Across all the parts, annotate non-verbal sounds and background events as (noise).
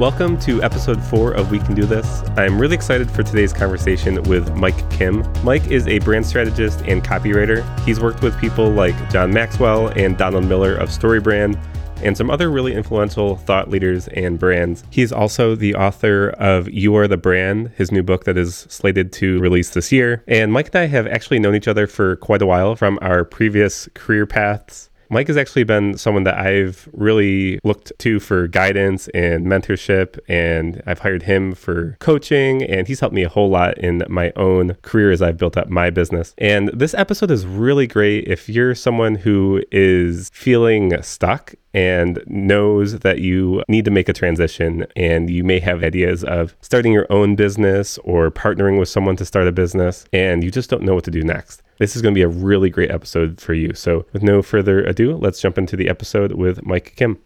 Welcome to episode four of We Can Do This. I'm really excited for today's conversation with Mike Kim. Mike is a brand strategist and copywriter. He's worked with people like John Maxwell and Donald Miller of StoryBrand and some other really influential thought leaders and brands. He's also the author of You Are the Brand, his new book that is slated to release this year. And Mike and I have actually known each other for quite a while from our previous career paths. Mike has actually been someone that I've really looked to for guidance and mentorship, and I've hired him for coaching, and he's helped me a whole lot in my own career as I've built up my business. And this episode is really great if you're someone who is feeling stuck and knows that you need to make a transition and you may have ideas of starting your own business or partnering with someone to start a business and you just don't know what to do next. This is going to be a really great episode for you. So, with no further ado, let's jump into the episode with Mike Kim.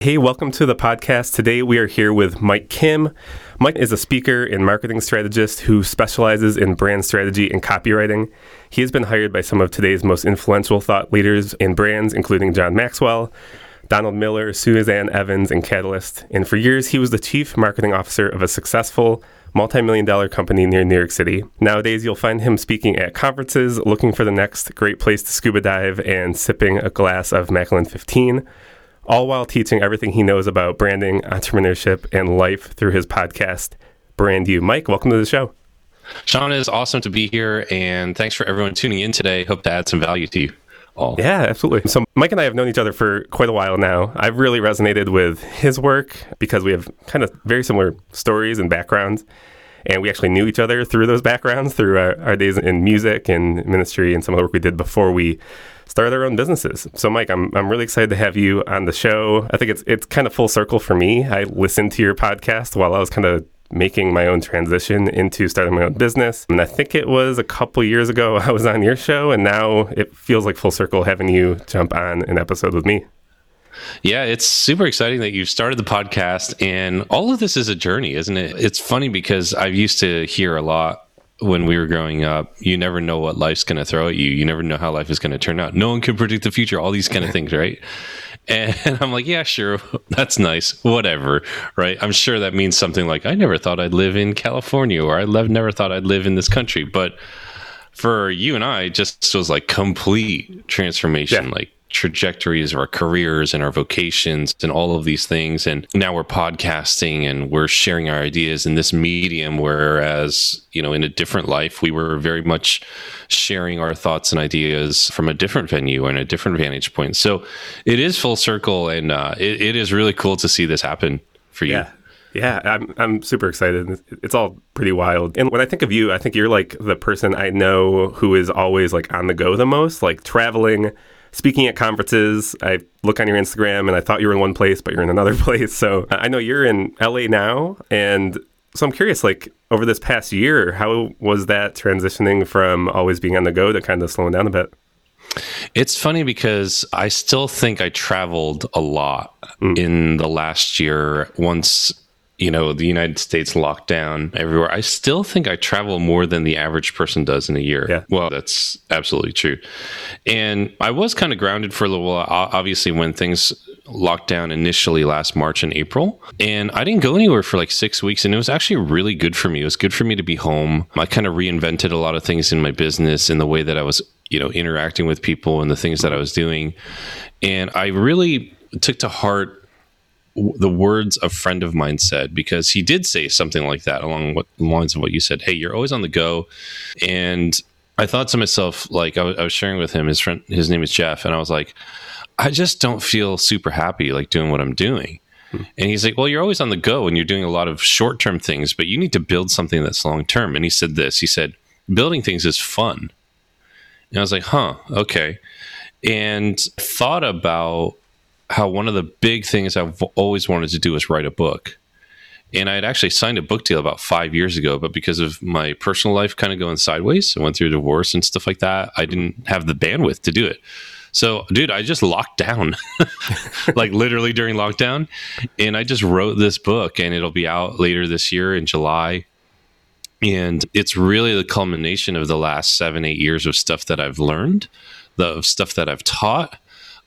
Hey, welcome to the podcast. Today we are here with Mike Kim. Mike is a speaker and marketing strategist who specializes in brand strategy and copywriting. He has been hired by some of today's most influential thought leaders in brands, including John Maxwell, Donald Miller, Suzanne Evans, and Catalyst. And for years, he was the chief marketing officer of a successful multi million dollar company near New York City. Nowadays, you'll find him speaking at conferences, looking for the next great place to scuba dive, and sipping a glass of Macallan 15 all while teaching everything he knows about branding, entrepreneurship, and life through his podcast, Brand You. Mike, welcome to the show. Sean, is awesome to be here, and thanks for everyone tuning in today. Hope to add some value to you. All. Yeah, absolutely. So, Mike and I have known each other for quite a while now. I've really resonated with his work because we have kind of very similar stories and backgrounds. And we actually knew each other through those backgrounds, through our, our days in music and ministry and some of the work we did before we started our own businesses. So, Mike, I'm, I'm really excited to have you on the show. I think it's it's kind of full circle for me. I listened to your podcast while I was kind of making my own transition into starting my own business. And I think it was a couple years ago (laughs) I was on your show, and now it feels like full circle having you jump on an episode with me. Yeah, it's super exciting that you've started the podcast, and all of this is a journey, isn't it? It's funny because I used to hear a lot when we were growing up, you never know what life's going to throw at you. You never know how life is going to turn out. No one can predict the future, all these kind of things, right? (laughs) And I'm like, yeah, sure. (laughs) That's nice. Whatever. Right. I'm sure that means something like, I never thought I'd live in California or I never thought I'd live in this country. But for you and I, just was like complete transformation. Yeah. Like trajectories of our careers and our vocations and all of these things. And now we're podcasting and we're sharing our ideas in this medium. Whereas, you know, in a different life, we were very much sharing our thoughts and ideas from a different venue and a different vantage point. So it is full circle and uh, it, it is really cool to see this happen for you. Yeah. Yeah, I'm I'm super excited. It's all pretty wild. And when I think of you, I think you're like the person I know who is always like on the go the most, like traveling, speaking at conferences. I look on your Instagram and I thought you were in one place, but you're in another (laughs) place. So I know you're in LA now. And so I'm curious, like over this past year, how was that transitioning from always being on the go to kind of slowing down a bit? It's funny because I still think I traveled a lot mm. in the last year once you know, the United States lockdown everywhere, I still think I travel more than the average person does in a year. Yeah. Well, that's absolutely true. And I was kind of grounded for a little while, obviously, when things locked down initially last March and April. And I didn't go anywhere for like six weeks. And it was actually really good for me. It was good for me to be home. I kind of reinvented a lot of things in my business in the way that I was, you know, interacting with people and the things that I was doing. And I really took to heart the words a friend of mine said because he did say something like that along what lines of what you said. Hey, you're always on the go, and I thought to myself, like I was, was sharing with him, his friend, his name is Jeff, and I was like, I just don't feel super happy like doing what I'm doing. Hmm. And he's like, Well, you're always on the go and you're doing a lot of short term things, but you need to build something that's long term. And he said this he said, Building things is fun. And I was like, Huh, okay. And thought about how one of the big things I've always wanted to do is write a book. And I had actually signed a book deal about five years ago, but because of my personal life kind of going sideways, I went through a divorce and stuff like that, I didn't have the bandwidth to do it. So, dude, I just locked down, (laughs) like literally during lockdown. And I just wrote this book, and it'll be out later this year in July. And it's really the culmination of the last seven, eight years of stuff that I've learned, the stuff that I've taught,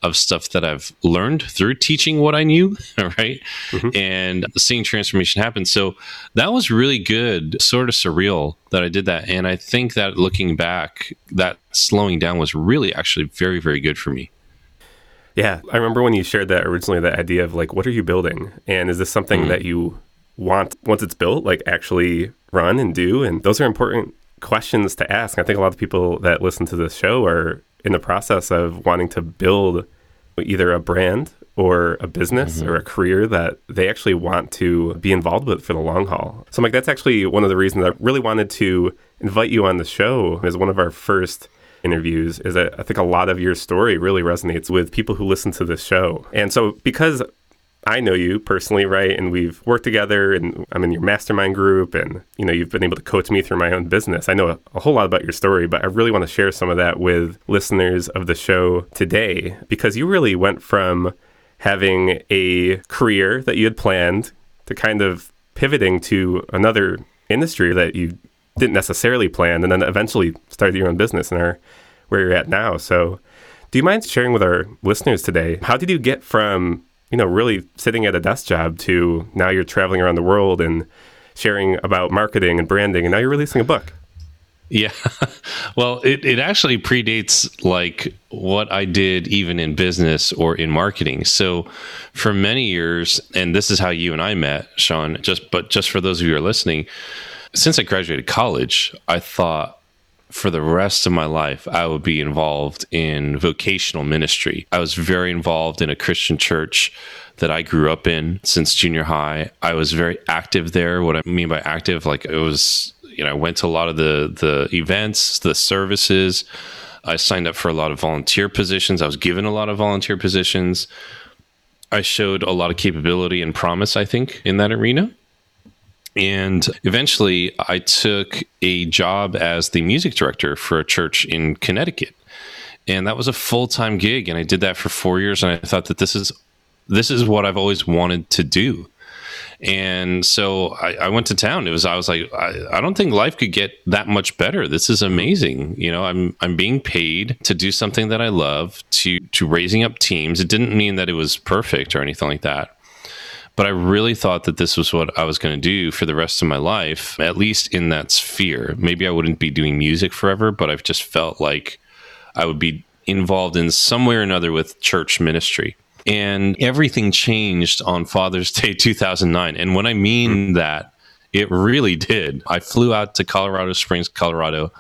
of stuff that I've learned through teaching what I knew, (laughs) right? Mm-hmm. And seeing transformation happen. So that was really good, sort of surreal that I did that. And I think that looking back, that slowing down was really actually very, very good for me. Yeah. I remember when you shared that originally, that idea of like, what are you building? And is this something mm-hmm. that you want, once it's built, like actually run and do? And those are important questions to ask. I think a lot of people that listen to this show are in the process of wanting to build either a brand or a business mm-hmm. or a career that they actually want to be involved with for the long haul. So, Mike, that's actually one of the reasons I really wanted to invite you on the show as one of our first interviews is that I think a lot of your story really resonates with people who listen to this show. And so because I know you personally, right? And we've worked together and I'm in your mastermind group and you know, you've been able to coach me through my own business. I know a, whole lot about your story, but I really want to share some of that with listeners of the show today because you really went from having a career that you had planned to kind of pivoting to another industry that you didn't necessarily plan and then eventually started your own business and are where you're at now. So, do you mind sharing with our listeners today how did you get from you know, really sitting at a desk job to now you're traveling around the world and sharing about marketing and branding, and now you're releasing a book. Yeah. (laughs) well, it, it actually predates like what I did even in business or in marketing. So for many years, and this is how you and I met, Sean, just but just for those of you who are listening, since I graduated college, I thought for the rest of my life, I would be involved in vocational ministry. I was very involved in a Christian church that I grew up in since junior high. I was very active there. What I mean by active, like it was, you know, I went to a lot of the the events, the services. I signed up for a lot of volunteer positions. I was given a lot of volunteer positions. I showed a lot of capability and promise, I think, in that arena. And eventually, I took a job as the music director for a church in Connecticut. And that was a full time gig. And I did that for four years. And I thought that this is this is what I've always wanted to do. And so I, I, went to town. It was I was like, I, I, don't think life could get that much better. This is amazing. You know, I'm I'm being paid to do something that I love, to to raising up teams. It didn't mean that it was perfect or anything like that. But I really thought that this was what I was going to do for the rest of my life, at least in that sphere. Maybe I wouldn't be doing music forever, but I've just felt like I would be involved in some way or another with church ministry. And everything changed on Father's (laughs) Day 2009. And when I mean that, it really did. I flew out to Colorado Springs, Colorado,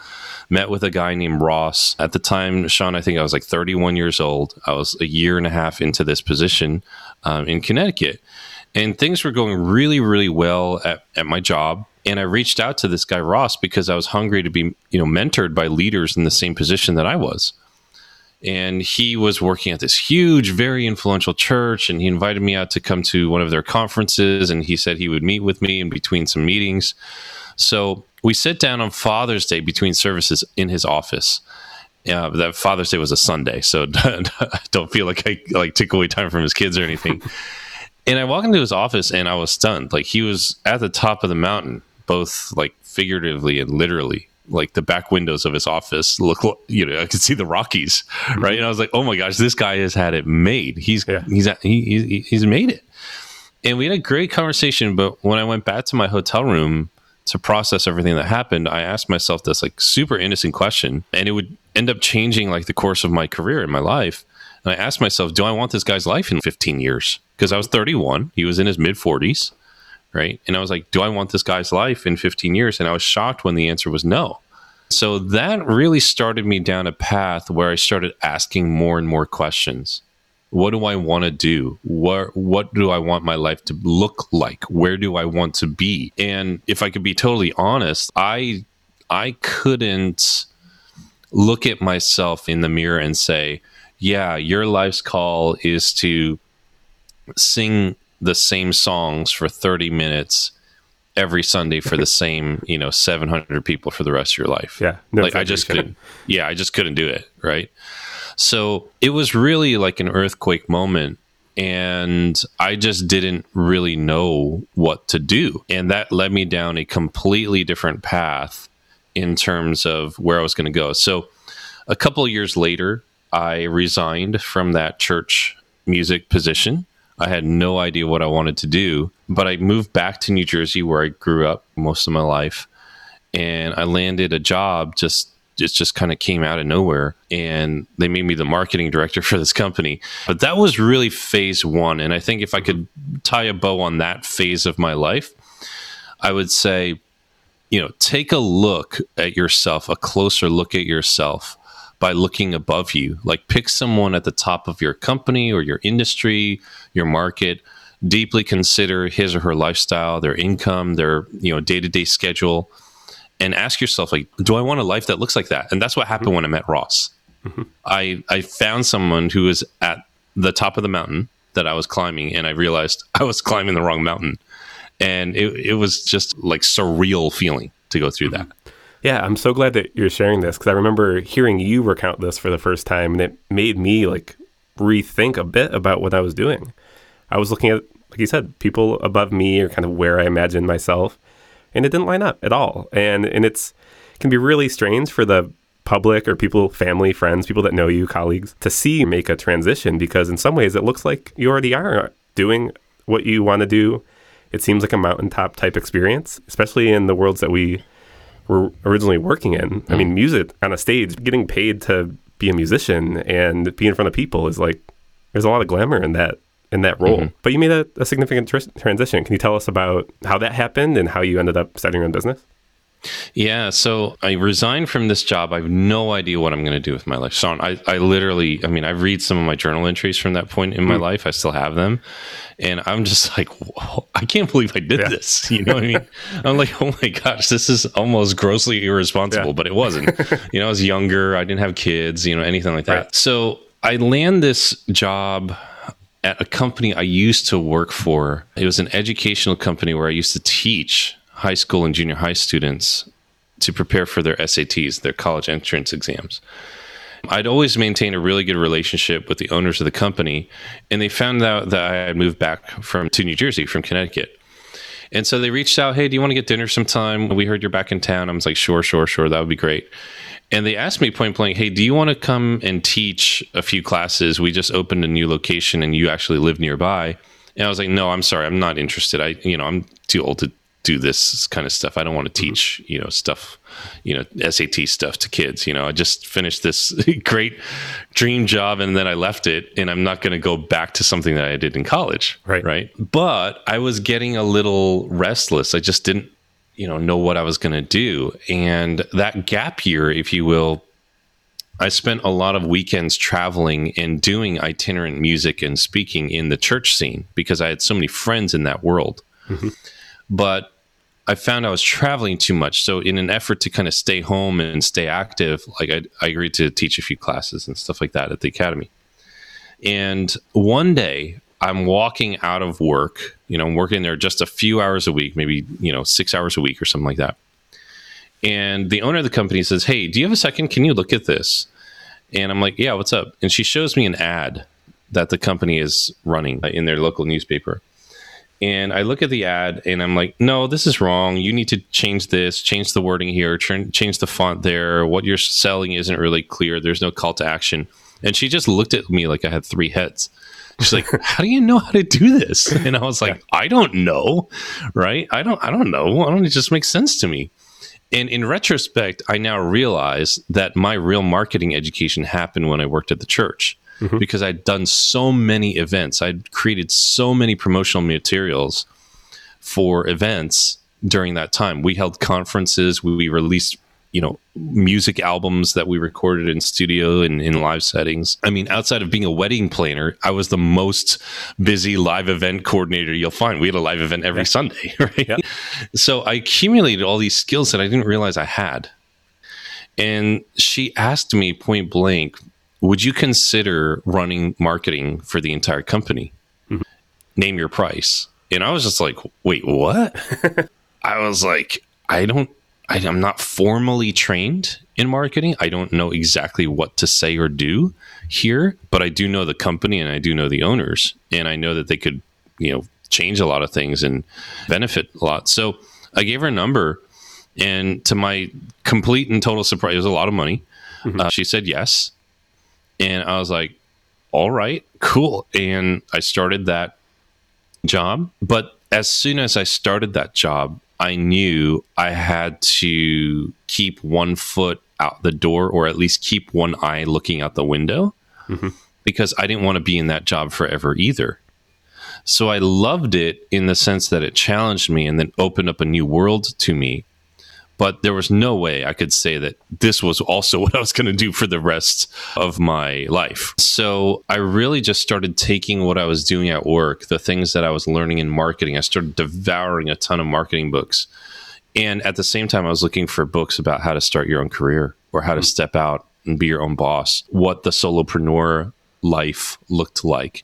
met with a guy named Ross. At the time, Sean, I think I was like 31 years old. I was a year and a half into this position um, in Connecticut and things were going really really well at, at my job. And i reached out to this guy ross because i was hungry to be you know mentored by leaders in the same position that i was. And he was working at this huge very influential church and he invited me out to come to one of their conferences and he said he would meet with me in between some meetings. So we sit down on father's day between services in his office. Yeah, that Father's Day was a Sunday, so I (laughs) don't feel like I like took away time from his kids or anything. (laughs) And I walked into his office and I was stunned. Like he was at the top of the mountain, both like figuratively and literally. Like the back windows of his office look, you know, I could see the Rockies, mm-hmm. right? And I was like, oh my gosh, this guy has had it made. He's yeah. he's he, he's made it. And we had a great conversation. But when I went back to my hotel room to process everything that happened, I asked myself this like super innocent question, and it would end up changing like the course of my career and my life. And I asked myself, do I want this guy's life in 15 years? Because I was 31. He was in his mid 40s, right? And I was like, do I want this guy's life in 15 years? And I was shocked when the answer was no. So that really started me down a path where I started asking more and more questions. What do I want to do? What what do I want my life to look like? Where do I want to be? And if I could be totally honest, I I couldn't look at myself in the mirror and say, yeah, your life's call is to sing the same songs for 30 minutes every Sunday for the (laughs) same, you know, 700 people for the rest of your life. Yeah. No like I just couldn't, (laughs) yeah, I just couldn't do it. Right. So it was really like an earthquake moment. And I just didn't really know what to do. And that led me down a completely different path in terms of where I was going to go. So a couple of years later, I resigned from that church music position. I had no idea what I wanted to do, but I moved back to New Jersey where I grew up most of my life. And I landed a job just it just kind of came out of nowhere and they made me the marketing director (laughs) for this company. But that was really phase 1 and I think if I could tie a bow on that phase of my life, I would say you know, take a look at yourself, a closer look at yourself by looking above you. Like pick someone at the top of your company or your industry, your market, deeply consider his or her lifestyle, their income, their, you know, day-to-day schedule and ask yourself like, do I want a life that looks like that? And that's what happened mm-hmm. when I met Ross. Mm-hmm. I I found someone who was at the top of the mountain that I was climbing and I realized (laughs) I was climbing the wrong mountain. And it, it was just like surreal feeling to go through mm-hmm. that. Yeah, I'm so glad that you're sharing this because I remember hearing you recount this for the first time, and it made me like rethink a bit about what I was doing. I was looking at, like you said, people above me or kind of where I imagined myself, and it didn't line up at all. And and it's it can be really strange for the public or people, family, friends, people that know you, colleagues, to see you make a transition because in some ways it looks like you already are doing what you want to do. It seems like a mountaintop type experience, especially in the worlds that we were originally working in. I mean, music on a stage, getting paid to be a musician and be in front of people is like there's a lot of glamour in that in that role. Mm-hmm. But you made a, a significant tr- transition. Can you tell us about how that happened and how you ended up starting your own business? Yeah, so I resigned from this job. I have no idea what I'm going to do with my life. So I, I literally, I mean, I read some of my journal entries from that point in my mm. life. I still have them, and I'm just (laughs) like, I can't believe I did yeah. this. (laughs) You know what I mean? I'm like, oh my gosh, this is almost grossly irresponsible, yeah. but it wasn't. you know, I was younger. I didn't have kids. You know, anything like that. Right. So I land this job at a company I used to work for. It was an educational company where I used to teach high school and junior high students to prepare for their SATs, their college entrance exams. I'd always maintained a really good relationship with the owners of the company, and they found out that I had moved back from to New Jersey from Connecticut. And so they reached out, "Hey, do you want to get dinner sometime? We heard you're back in town." I was like, "Sure, sure, sure. That would be great." And they asked me point blank, "Hey, do you want to come and teach a few classes? We just opened a new location, and you actually live nearby." And I was like, "No, I'm sorry, I'm not interested. I, you know, I'm too old to do this kind of stuff. I don't want to mm-hmm. teach, you know, stuff, you know, SAT stuff to kids. You know, I just finished this (laughs) great dream job and then I left it and I'm not going to go back to something that I did in college. Right. Right. But I was getting a little restless. I just didn't, you know, know what I was going to do. And that gap year, if you will, I spent a lot of weekends traveling and doing itinerant music and speaking in the church scene because I had so many friends in that world. Mm-hmm but I found I was traveling too much. So in an effort to kind of stay home and stay active, like I, I agreed to teach a few classes and stuff like that at the academy. And one day I'm walking out of work, you know, I'm working there just a few hours a week, maybe, you know, six hours a week or something like that. And the owner of the company says, Hey, do you have a second? Can you look at this? And I'm like, Yeah, what's up? And she shows me an ad that the company is running in their local newspaper and I look at the ad and I'm like, no, this is wrong. You need to change this, change the wording here, change the font there. What you're selling isn't really clear. There's no call to action. And she just looked at me like I had three heads. She's like, (laughs) "How do you know how to do this?" (laughs) And I was like, yeah. "I don't know, right? I don't, I don't know. I don't. It just makes sense to me." And in retrospect, I now realize that my real marketing education happened when I worked at the church mm-hmm. because I'd done so many events. I'd created so many promotional materials for events during that time. We held conferences, we, we released you know music albums that we recorded in studio and in live settings i mean outside of being a wedding planner i was the most busy live event coordinator you'll find we had a live event every yeah. sunday (laughs) right yeah. so i accumulated all these skills that i didn't realize i had and she asked me point blank would you consider running marketing for the entire company? Mm-hmm. Name your price. And I was just like, wait, what? (laughs) I was like, I don't I, I'm not formally trained in marketing. I don't know exactly what to say or do here, but I do know the company and I do know the owners, and I know that they could, you know, change a lot of things and benefit a lot. So I gave her a number, and to my complete and total surprise, it was a lot of money. Mm-hmm. Uh, she said yes, and I was like, "All right, cool." And I started that job, but as soon as I started that job, I knew I had to keep one foot out the door or at least keep one eye looking out the window mm-hmm. because I didn't want to be in that job forever either. So I loved it in the sense that it challenged me and then opened up a new world to me but there was no way I could say that this was also (laughs) what I was going to do for the rest of my life. So I really just started taking what I was doing at work, the things that I was learning in marketing. I started devouring a ton of marketing books. And at the same time, I was looking for books about how to start your own career or how to mm-hmm. step out and be your own boss, what the solopreneur life looked like.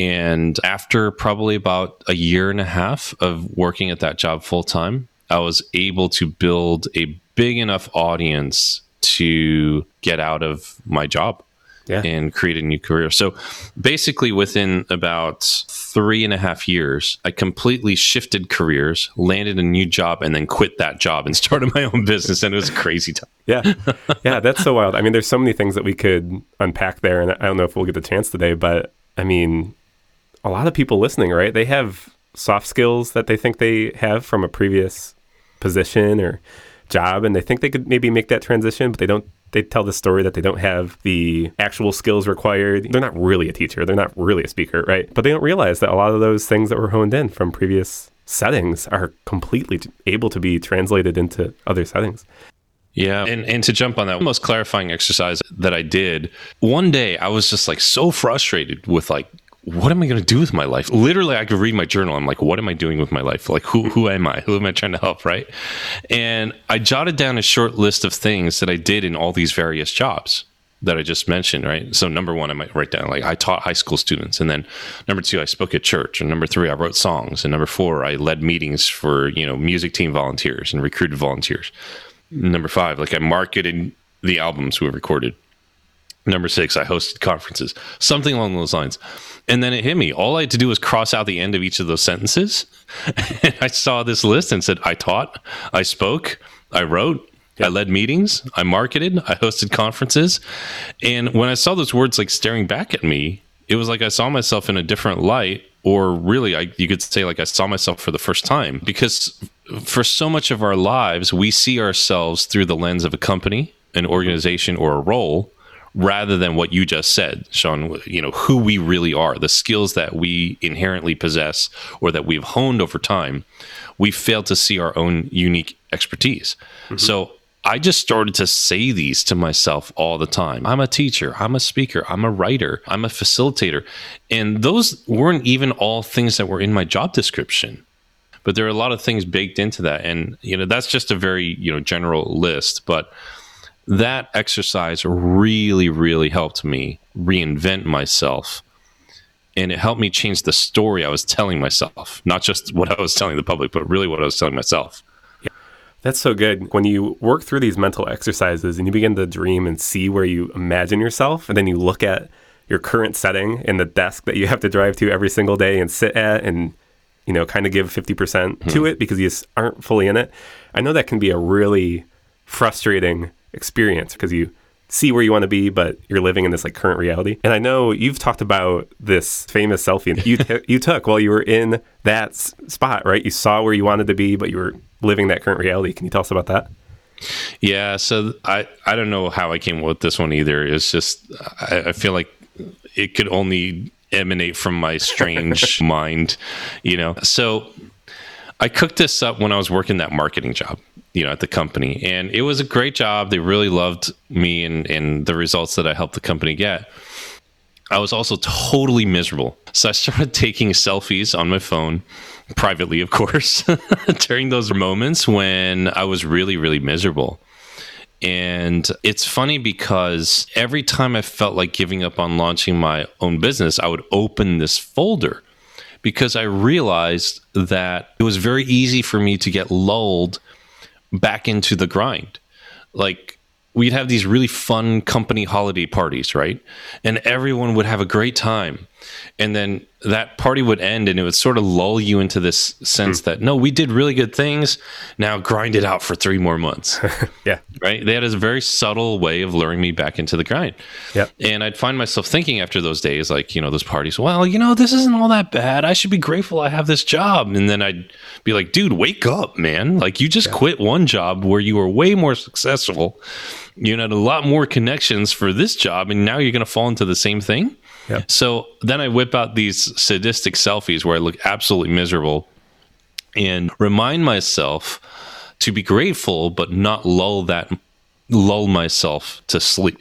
And after probably about a year and a half of working at that job full time, I was able to build a big enough audience to get out of my job yeah. and create a new career. So basically, within about three and a half years, I completely shifted careers, landed a new job, and then quit that job and (laughs) started my own business. And it was a crazy time. yeah. Yeah. That's so wild. I mean, there's so many things that we could unpack there. And I don't know if we'll get the chance today, but I mean, a lot of people listening, right? They have soft skills that they think they have from a previous position or job and they think they could maybe make that transition, but they don't they tell the story that they don't have the actual skills required. They're not really a teacher, they're not really a speaker, right? But they don't realize that a lot of those things that were honed in from previous settings are completely able to be translated into other settings. Yeah. And, and to jump on that most clarifying exercise that I did, one day I was just like so frustrated with like what am I going to do with my life? Literally, I could read my journal. I'm like, what am I doing with my life? Like, who, who am I? Who am I trying to help? Right. And I jotted down a short list of things that I did in all these various jobs that I just mentioned. Right. So, number one, I might write down like I taught high school students. And then number two, I spoke at church. And number three, I wrote songs. And number four, I led meetings for, you know, music team volunteers and recruited volunteers. Number five, like I marketed the albums we recorded. Number six, I hosted conferences, something along those lines. And then it hit me. All I had to do was cross out the end of each of those sentences. (laughs) and I saw this list and said, I taught, I spoke, I wrote, I led meetings, I marketed, I hosted conferences. And when I saw those words like staring back at me, it was like I saw myself in a different light, or really, I, you could say like I saw myself for the first time. Because for so much of our lives, we see ourselves through the lens of a company, an mm-hmm. organization, or a role rather than what you just said, Sean, you know, who we really are, the skills that we inherently possess or that we've honed over time, we fail to see our own unique expertise. Mm-hmm. So I just started to say these to myself all the time. I'm a teacher, I'm a speaker, I'm a writer, I'm a facilitator. And those weren't even all things that were in my job description. But there are a lot of things baked into that. And, you know, that's just a very, you know, general list. But that exercise really, really helped me reinvent myself. And it helped me change the story I was telling myself, not just what I was telling the public, but really what I was telling myself. Yeah. That's so good. When you work through these mental exercises and you begin to dream and see where you imagine yourself, and then you look at your current setting and the desk that you have to drive to every single day and sit at and you know kind of give 50% mm-hmm. to it because you aren't fully in it. I know that can be a really frustrating experience because you see where you want to be, but you're living in this like current reality. And I know you've talked about this famous selfie you t- (laughs) you took while you were in that s- spot, right? You saw where you wanted to be, but you were living that current reality. Can you tell us about that? Yeah, so I I don't know how I came up with this one either. It's just I, I feel like it could only emanate from my strange (laughs) mind, you know. So I cooked this up when I was working that marketing job you know at the company. And it was a great job. They really loved me and and the results that i helped the company get. I was also totally miserable. So i started (laughs) taking selfies on my phone privately of course (laughs) during those moments when i was really really miserable. And it's funny because every time i felt like giving up on launching my own business i would open this folder because i realized that it was very easy for me to get lulled back into the grind. Like we'd have these really fun company holiday parties, right? And everyone would have a great time. And then that party would end and it would sort of lull you into this sense mm. that no, we did really good things. Now grind it out for three more months. (laughs) yeah. Right. They had a very subtle way of luring me back into the grind. Yeah. And I'd find myself thinking after those days, like, you know, those parties, well, you know, this isn't all that bad. I should be grateful I have this job. And then I'd be like, dude, wake up, man. Like you just yeah. quit one job where you were way more successful. You had a lot more connections for this job, and now you're going to fall into the same thing. Yep. So then I whip out these sadistic selfies where I look absolutely miserable and remind myself to be grateful, but not lull that lull myself to sleep.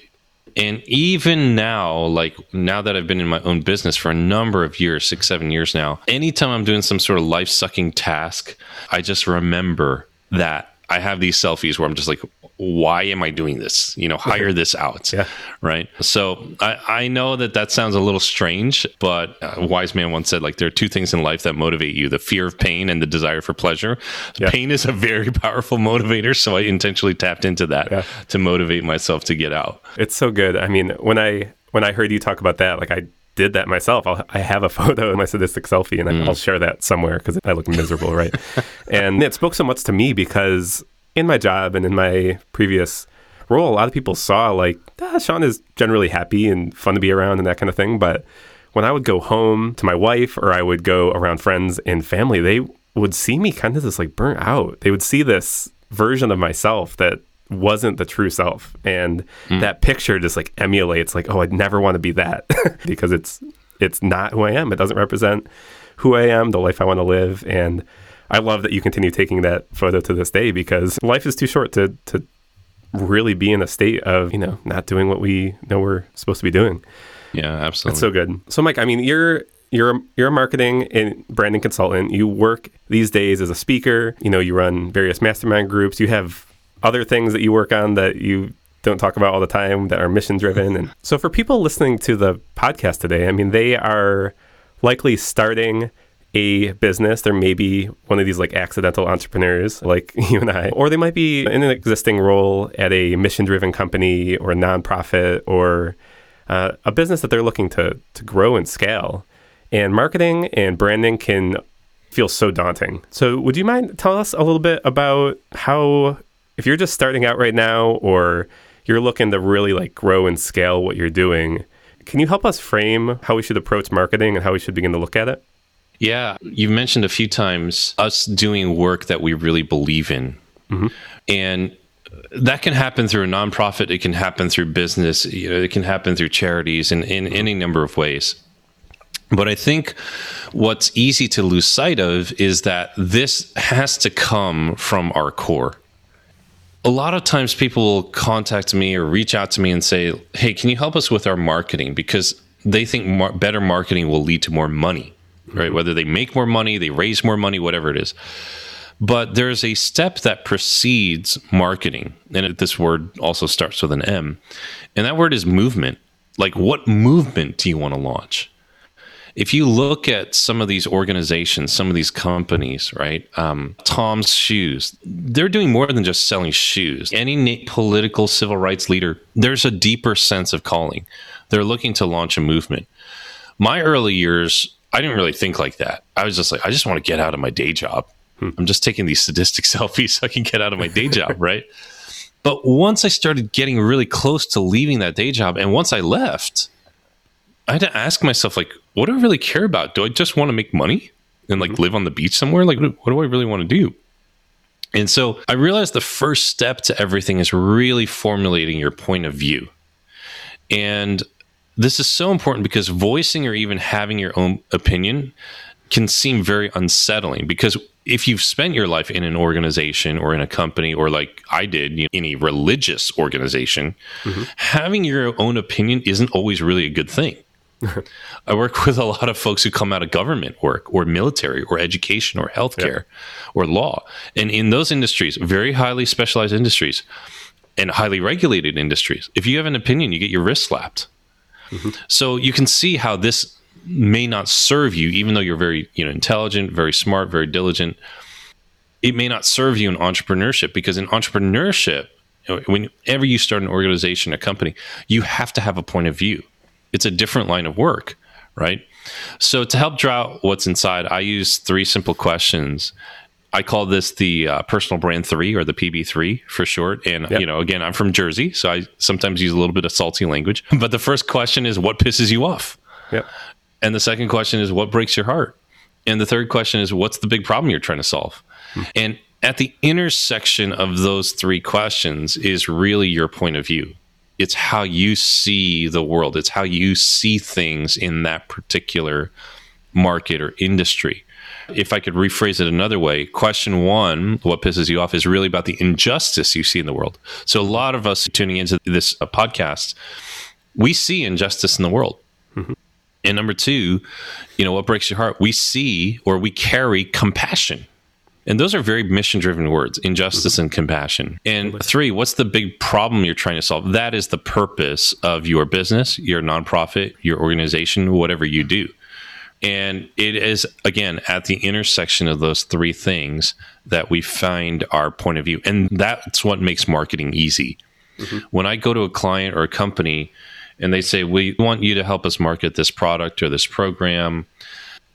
And even now, like now that I've been in my own business for a number of years, six, seven years now, anytime I'm doing some sort of life sucking task, I just remember that I have these selfies where I'm just like, why am I doing this? You know, hire this out. Yeah. Right. So I, I know that that sounds a little strange, but a wise man once said, like, there are two things in life that motivate you the fear of pain and the desire for pleasure. Yeah. Pain is a very (laughs) powerful motivator. So I intentionally tapped into that yeah. to motivate myself to get out. It's so good. I mean, when I, when I heard you talk about that, like I did that myself. I'll, i have a (laughs) photo of my sadistic selfie and mm. I'll share that somewhere because I look miserable, right? (laughs) and it spoke so much to me because in my job and in my previous role, a lot of people saw like, ah, Sean is generally happy and fun to be around and that kind of thing. But when I would go home to my wife or I would go around friends and family, they would see me kind of just like burnt out. They would see this version of myself that wasn't the true self. And mm. that picture just like emulates like, oh, I'd never want to be that (laughs) because it's it's not who I am. It doesn't represent who I am, the life I want to live. And I love that you continue taking that photo to this day because life is too short to to really be in a state of you know not doing what we know we're supposed to be doing. Yeah, absolutely. It's so good. So, Mike, I mean, you're you're you're a marketing and branding consultant. You work these days as a speaker. You know, you run various mastermind groups. You have other things that you work on that you don't talk about all the time that are mission driven. And so, for people listening to the podcast today, I mean, they are likely starting a business. There may be one of these like accidental entrepreneurs like (laughs) you and I, or they might be in an existing role at a mission driven company or a nonprofit or uh, a business that they're looking to, to grow and scale. And marketing and branding can feel so daunting. So, would you mind tell us a little bit about how, if you're just starting out right now or you're looking to really like grow and scale what you're doing, can you help us frame how we should approach marketing and how we should begin to look at it? Yeah, you've mentioned a few times us doing work that we really believe in. Mm-hmm. And that can happen through a nonprofit, it can happen through business, you know, it can happen through charities in, in any number of ways. But I think what's easy to lose sight of is that this has to come from our core. A lot of times people will contact me or reach out to me and say, Hey, can you help us with our marketing? Because they think mar- better marketing will lead to more money right? Whether they make more money, they raise more money, whatever it is. But there's a step that precedes marketing. And this word also starts with an M. And that word is movement. Like, what movement do you want to launch? If you look at some of these organizations, some of these companies, right? Um, Tom's Shoes, they're doing more than just selling shoes. Any political civil rights leader, there's a deeper sense of calling. They're looking to launch a movement. My early years, I didn't really think like that. I was just like, I just want to get out of my day job. Hmm. I'm just taking these sadistic (laughs) selfies so I can get out of my day job, (laughs) right? But once I started getting really close to leaving that day job, and once I left, I had to ask myself, like, what do I really care about? Do I just want to make money and like mm-hmm. live on the beach somewhere? Like, what do I really want to do? And so I realized the first step to everything is really formulating your point of view. And this is so important because voicing or even having your own opinion can seem very unsettling because if you've spent your life in an organization or in a company or like I did you know, in a religious organization, mm-hmm. having your own opinion isn't always really a good thing. (laughs) I work with a lot of folks who come out of government work or military or education or healthcare yeah. or law. And in those industries, very highly specialized industries and highly regulated industries, if you have an opinion, you get your wrist slapped. Mm-hmm. So you can see how this may not serve you, even though you're very you know intelligent, very smart, very diligent. it may not serve you in entrepreneurship because in entrepreneurship, whenever you start an organization, a company, you have to have a point of view. It's a different line of work, right? So to help draw out what's inside, I use three simple questions. I call this the uh, personal brand three or the PB3 for short. And, yep. you know, again, I'm from Jersey, so I sometimes use a little bit of salty language. (laughs) But the first question is what pisses you off? Yep. And the second question is what breaks your heart? And the third question is what's the big problem you're trying to solve? Hmm. And at the intersection of those three questions is really your point of view. It's how you see the world, it's how you see things in that particular market or industry. If I could rephrase it another way, question one, what pisses you off, is really about the injustice you see in the world. So, a lot of us tuning into this uh, podcast, we see injustice in the world. Mm-hmm. And number two, you know, what breaks your heart? We see or we carry compassion. And those are very mission driven words injustice and compassion. And three, what's the big problem you're trying to solve? That is the purpose of your business, your nonprofit, your organization, whatever you do. And it is, again, at the intersection of those three things that we find our point of view. And that's what makes marketing easy. Mm-hmm. When I go to a client or a company and they say, We want you to help us market this product or this program,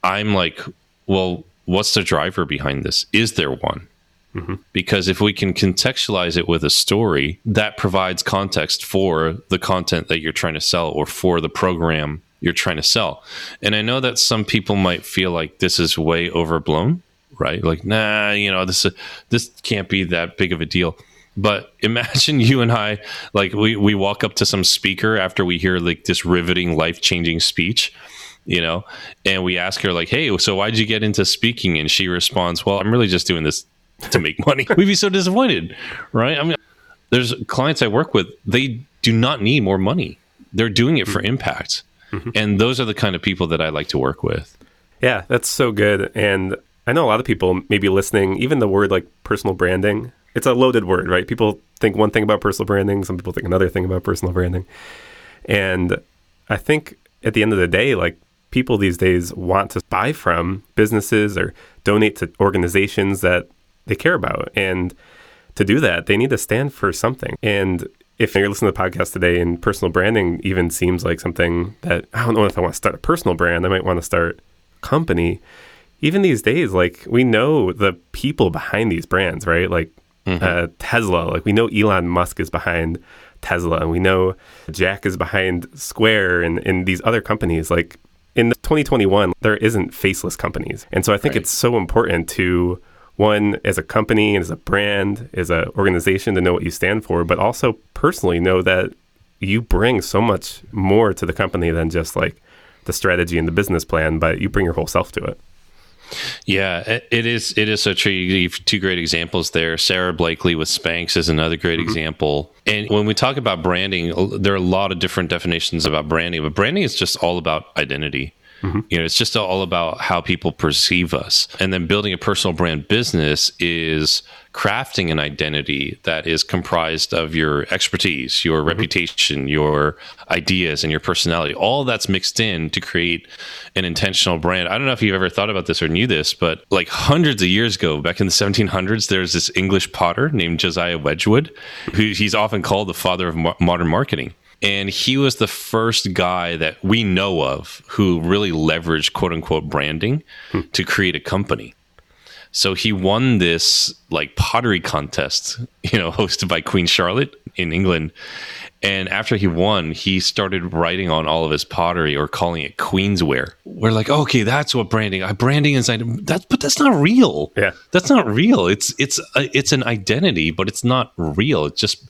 I'm like, Well, what's the driver behind this? Is there one? Mm-hmm. Because if we can contextualize it with a story, that provides context for the content that you're trying to sell or for the program you're trying to sell. And I know that some people might feel like this is way overblown, right? Like, nah, you know, this this can't be that big of a deal. But (laughs) imagine you and I, like, we we walk up to some speaker after we hear like this riveting, life changing speech, you know, and we ask her like, "Hey, so why'd you get into speaking?" And she responds, "Well, I'm really just doing this to make money." (laughs) We'd be so disappointed, right? I mean, there's clients I work with; they do not need more money; they're doing it for impact, mm-hmm. and those are the kind of people that I like to work with. Yeah, that's so good. And I know a lot of people maybe listening, even the word like personal branding, it's a loaded word, right? People think one thing about personal branding, some people think another thing about personal branding. And I think at the end of the day, like people these days want to buy from businesses or donate to organizations that they care about. And to do that, they need to stand for something. And if you're listening to the podcast today and personal branding even seems like something that I don't know if I want to start a personal brand, I might want to start a company. Even these days, like we know the people behind these brands, right? Like mm-hmm. uh, Tesla, like we know Elon Musk is behind Tesla, and we know Jack is behind Square and, and these other companies. Like in 2021, there isn't faceless companies. And so I think right. it's so important to one as a company and as a brand, as an organization to know what you stand for, but also personally know that you bring so much more to the company than just like the strategy and the business plan, but you bring your whole self to it. Yeah, it is. It is so true. You give two great examples there. Sara Blakely with Spanx is another great mm-hmm. example. And when we talk about branding, there are a lot of different definitions about branding, but branding is just all about identity. Mm-hmm. You know, it's just all about how people perceive us. And then building a personal brand business is crafting an identity that is comprised of your expertise, your mm-hmm. reputation, your ideas, and your personality. All that's mixed in to create an intentional brand. I don't know if you've ever thought about this or knew this, but like hundreds of years ago, back in the 1700s, there's this English potter named Josiah Wedgwood, who he's often called the father of mo- modern marketing. And he was the first guy that we know of who really leveraged quote unquote branding hmm. to create a company. So he won this like pottery contest, (laughs) you know, hosted by Queen Charlotte in England. And after he won, he started writing on all of his pottery or calling it Queensware. We're like, okay, that's what branding. Uh, branding inside that, but that's not real. Yeah, that's not real. It's it's a, it's an identity, but it's not real. It's just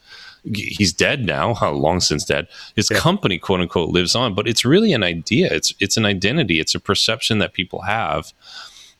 he's dead now, how (laughs) long since dead. His yeah. company, quote unquote, lives on, but it's really an idea. It's it's an identity. It's a perception that people have.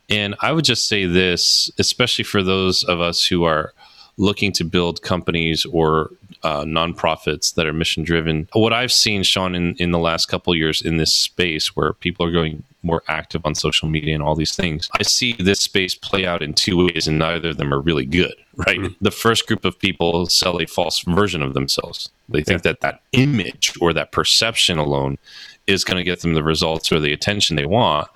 And I would just say this, especially for those of us who are looking to build companies or uh, nonprofits that are mission driven. What I've seen, Sean, in, in the last couple years in this space where people are going more active on social media and all these things, I see this space play out in two ways, and neither of them are really good, right? Mm-hmm. The first group of people sell a false version of themselves. They think yeah. that that image or that perception alone is going to get them the results or the attention they want.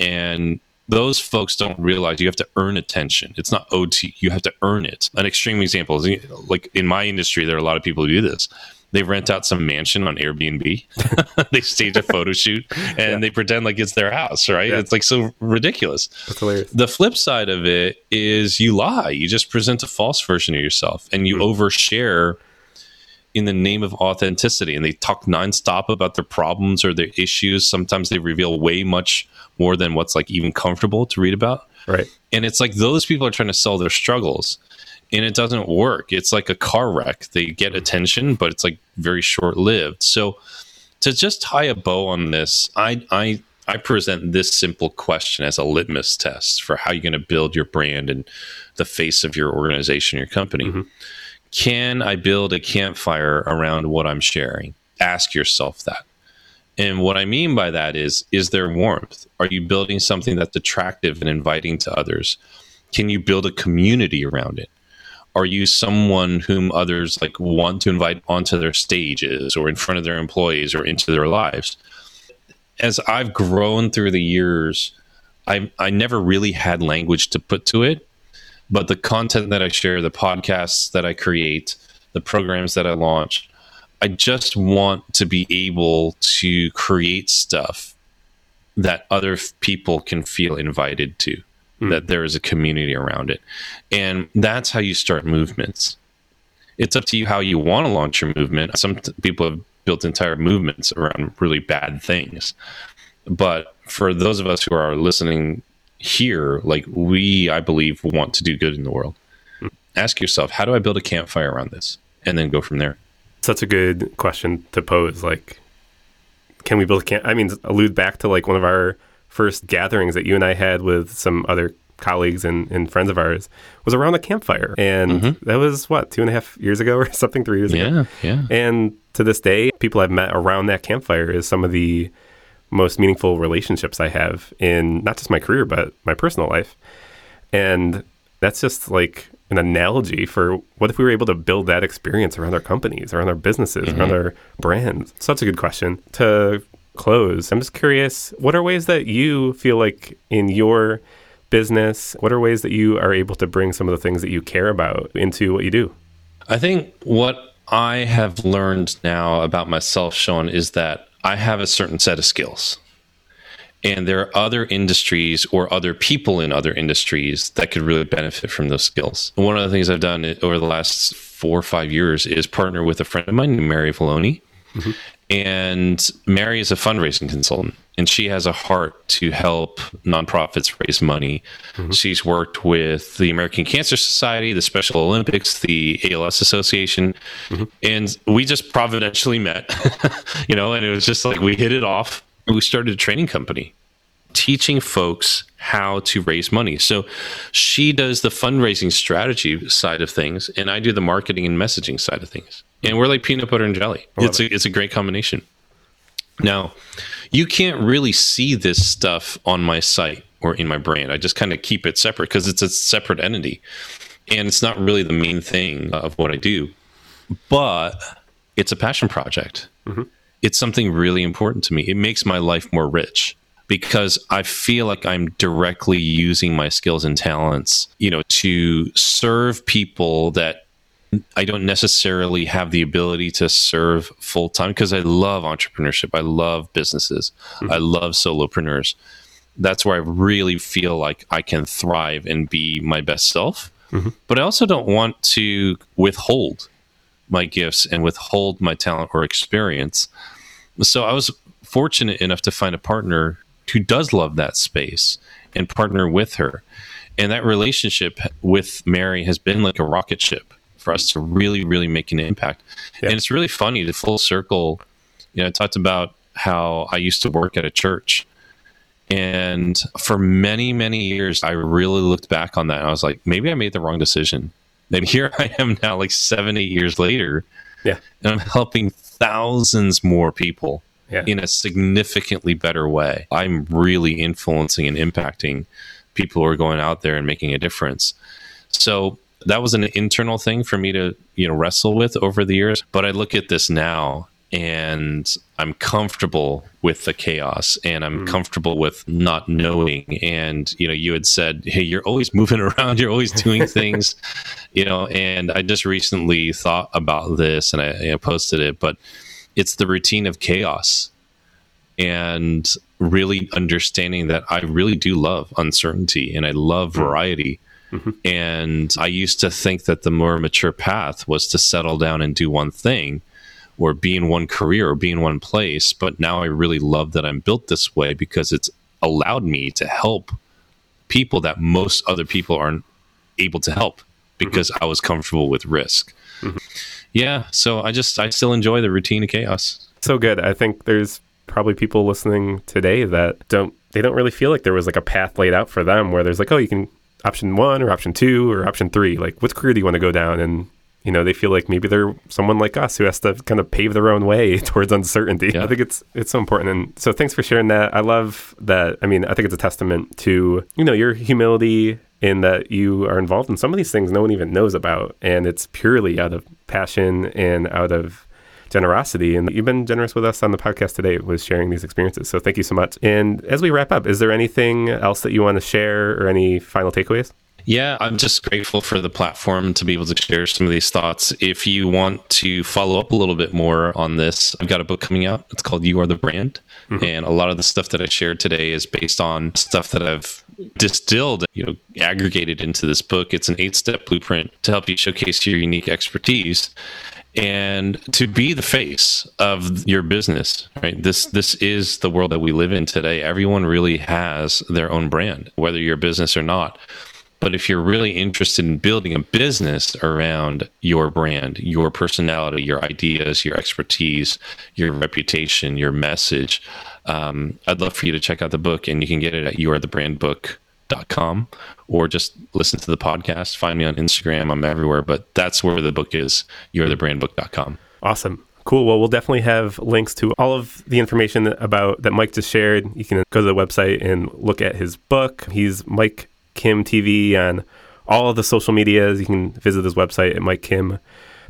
And those folks don't realize you have to earn attention. It's not OT. You have to earn it. An extreme example is like in my industry, there are a lot of people who do this. They rent out some mansion on Airbnb. (laughs) they stage a photo shoot and yeah. they pretend like it's their house, right? Yeah. It's like so ridiculous. The flip side of it is you lie. You just present a false version of yourself and you mm. overshare in the name of authenticity and they talk nonstop about their problems or their issues. Sometimes they reveal way much more than what's like even comfortable to read about. Right. And it's like those people are trying to sell their struggles and it doesn't work. It's like a car wreck. They get attention, but it's like very short lived. So to just tie a bow on this, I I I present this simple question as a litmus test for how you're going to build your brand and the face of your organization, your company. Mm-hmm. Can I build a campfire around what I'm sharing? Ask yourself that. And what I mean by that is is there warmth? Are you building something that's attractive and inviting to others? Can you build a community around it? Are you someone whom others like want to invite onto their stages or in front of their employees or into their lives? As I've grown through the years, I I never really had language to put to it but the content that I share, the podcasts that I create, the programs that I launch, I just want to be able to create stuff that other people can feel invited to, mm. that there is a community around it. And that's how you start movements. It's up to you how you want to launch your movement. Some t- people have built entire movements around really bad things. But for those of us who are listening here, like we, I believe, want to do good in the world. Hmm. Ask yourself, how do I build a campfire around this? And then go from there. Such a good question to pose. Like, can we build a camp? I mean, allude back to like one of our first gatherings that you and I had with some other colleagues and, and friends of ours was around a campfire. And mm-hmm. that was what, two and a half years ago (laughs) or something, three years yeah, ago? Yeah. And to this day, people I've met around that campfire is some of the most meaningful relationships I have in not just my career, but my personal life. And that's just like an analogy for what if we were able to build that experience around our companies, around our businesses, mm-hmm. around our brands? Such a good question. To close, I'm just curious what are ways that you feel like in your business, what are ways that you are able to bring some of the things that you care about into what you do? I think what I have learned now about myself, Sean, is that I have a certain set of skills. And there are other industries or other people in other industries that could really benefit from those skills. And one of the things I've done over the last four or five years is partner with a friend of mine named Mary Valloni. Mm-hmm. And Mary is a fundraising consultant, and she has a heart to help nonprofits raise money. Mm-hmm. She's worked with the American Cancer Society, the Special Olympics, the ALS Association, mm-hmm. and we just providentially met, (laughs) you know, and it was just like we hit it off. We started a training company teaching folks how to raise money. So she does the fundraising strategy side of things, and I do the marketing and messaging side of things. And we're like peanut butter and jelly. It's a, it's a great combination. Now, you can't really see this stuff on my site or in my brand. I just kind of keep it separate because it's a separate entity. And it's not really the main thing of what I do. But it's a passion project. Mm-hmm. It's something really important to me. It makes my life more rich because I feel like I'm directly using my skills and talents, you know, to serve people that I don't necessarily have the ability to serve full time because I love entrepreneurship. I love businesses. Mm-hmm. I love solopreneurs. That's where I really feel like I can thrive and be my best self. Mm-hmm. But I also don't want to withhold my gifts and withhold my talent or experience. So I was fortunate enough to find a partner who does love that space and partner with her. And that relationship with Mary has been like a rocket ship for us to really, really make an impact. Yeah. And it's really funny to full circle. You know, I talked about how I used to work at a church. And for many, many years, I really looked back on that. And I was like, maybe I made the wrong decision. And (laughs) here I am now, like seven, eight years later. Yeah. And I'm helping thousands more people yeah. in a significantly better way. I'm really influencing and impacting people who are going out there and making a difference. So that was an internal thing for me to, you know, wrestle with over the years. But I look at this now and I'm comfortable with the chaos and I'm mm. comfortable with not knowing. And, you know, you had said, Hey, you're always (laughs) moving around, you're always doing (laughs) things, you know, and I just recently thought about this and I you know, posted it, but it's the routine of chaos and really understanding that I really do love uncertainty and I love mm. variety. Mm-hmm. And I used to think that the more mature path was to settle down and do one thing or be in one career or be in one place. But now I really love that I'm built this way because it's allowed me to help people that most other people aren't able to help because mm-hmm. I was comfortable with risk. Mm-hmm. Yeah. So I just, I still enjoy the routine of chaos. So good. I think there's probably people listening today that don't, they don't really feel like there was like a path laid out for them where there's like, oh, you can option one or option two or option three. Like, which career do you want to go down? And you know they feel like maybe they're someone like us who has to kind of pave their own way (laughs) towards uncertainty yeah. i think it's it's so important and so thanks for sharing that i love that i mean i think it's a testament to you know your humility in that you are involved in some of these things no one even knows about and it's purely out of passion and out of generosity and you've been generous with us on the podcast today with sharing these experiences so thank you so much and as we wrap up is there anything else that you want to share or any final takeaways yeah, I'm just grateful for the platform to be able to share some of these thoughts. If you want to follow up a little bit more on this, I've got a book coming out. It's called You Are the Brand. Mm-hmm. And a lot of the stuff that I shared today is based on stuff that I've distilled, you know, aggregated into this book. It's an eight step blueprint to help you showcase your unique expertise and to be the face of your business right? This this is the world that we live in today. Everyone really has their own brand whether you're a business or not. But if you're really interested in building a business around your brand, your personality, your ideas, your expertise, your reputation, your message, um, I'd love for you to check out the book and you can get it at youarethebrandbook.com or just listen to the podcast. Find me on Instagram. I'm everywhere, but that's where the book is, youarethebrandbook.com. Awesome. Cool. Well, we'll definitely have links to all of the information about that Mike just shared. You can go to the website and look at his book. He's Mike Kim TV on all of the social medias. You can visit his website at mikekim.com.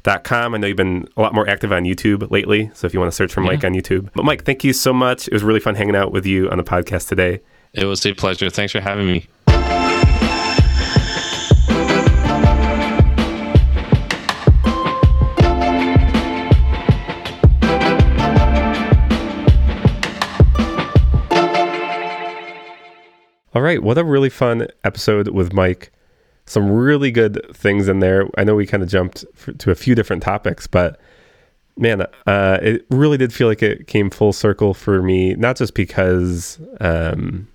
I know you've been a lot more active on YouTube lately. So if you want to search for yeah. Mike on YouTube. But Mike, thank you so much. It was really fun hanging out with you on the podcast today. It was a pleasure. Thanks for having me. All right, what a really fun episode with Mike. Some really good things in there. I know we kind of jumped to a few different topics, but man, uh, it really did feel like it came full circle for me. Not just because, um,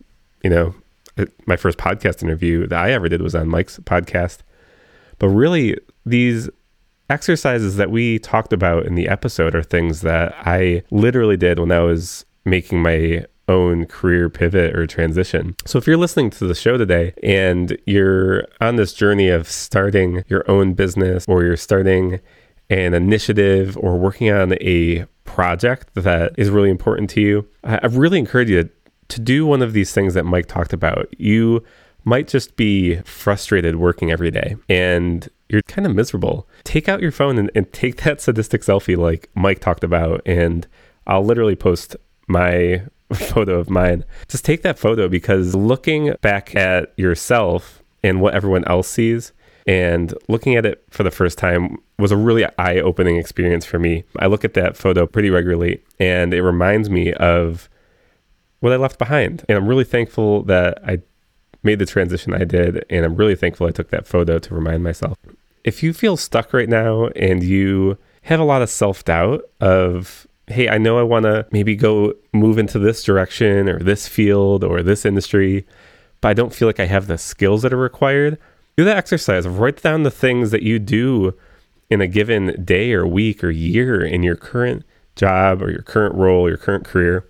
you know, it, my first podcast interview that I ever did was on Mike's podcast, but really these exercises that we talked about in the episode are things that I literally did when I was making my own career pivot or transition. So if you're listening to the show today and you're on this journey of starting your own business or you're starting an initiative or working on a project that is really important to you, I really encourage you to do one of these things that Mike talked about. You might just be frustrated working every day and you're kind of miserable. Take out your phone and, and take that sadistic selfie like Mike talked about. And I'll literally post my (laughs) photo of mine. Just take that photo because looking back at yourself and what everyone else sees and looking at it for the first time was a really eye opening experience for me. I look at that photo pretty regularly and it reminds me of what I left behind. And I'm really thankful that I made the transition I did. And I'm really thankful I took that photo to remind myself. If you feel stuck right now and you have a lot of self doubt of hey, I know I want to maybe go move into this direction or this field or this industry, but I don't feel like I have the skills that are required. Do that exercise. Write down the things that you do in a given day or week or year in your current job or your current role, your current career,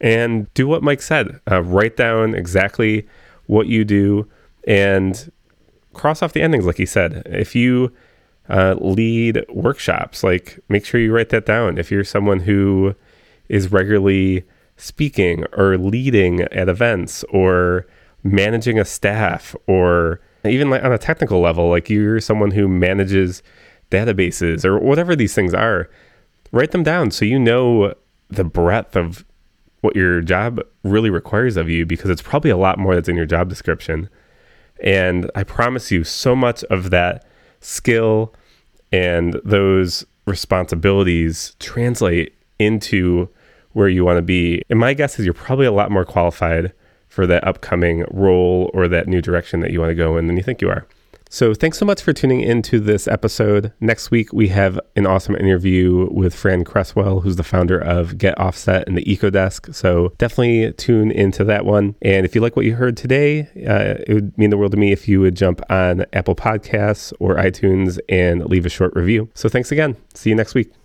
and do what Mike said. Uh, write down exactly what you do and cross off the endings, like he said. If you uh, lead workshops. Like, make sure you write that down. If you're someone who is regularly speaking or leading at events or managing a staff or even like on a technical level, like you're someone who manages databases or whatever these things are, write them down so you know the breadth of what your job really requires of you because it's probably a lot more that's in your job description. And I promise you, so much of that skill and those responsibilities translate into where you want to be. And my guess is you're probably a lot more qualified for that upcoming role or that new direction that you want to go in than you think you are. So, thanks so much for tuning into this episode. Next week, we have an awesome interview with Fran Cresswell, who's the founder of Get Offset and the EcoDesk. So, definitely tune into that one. And if you like what you heard today, uh, it would mean the world to me if you would jump on Apple Podcasts or iTunes and leave a short review. So, thanks again. See you next week.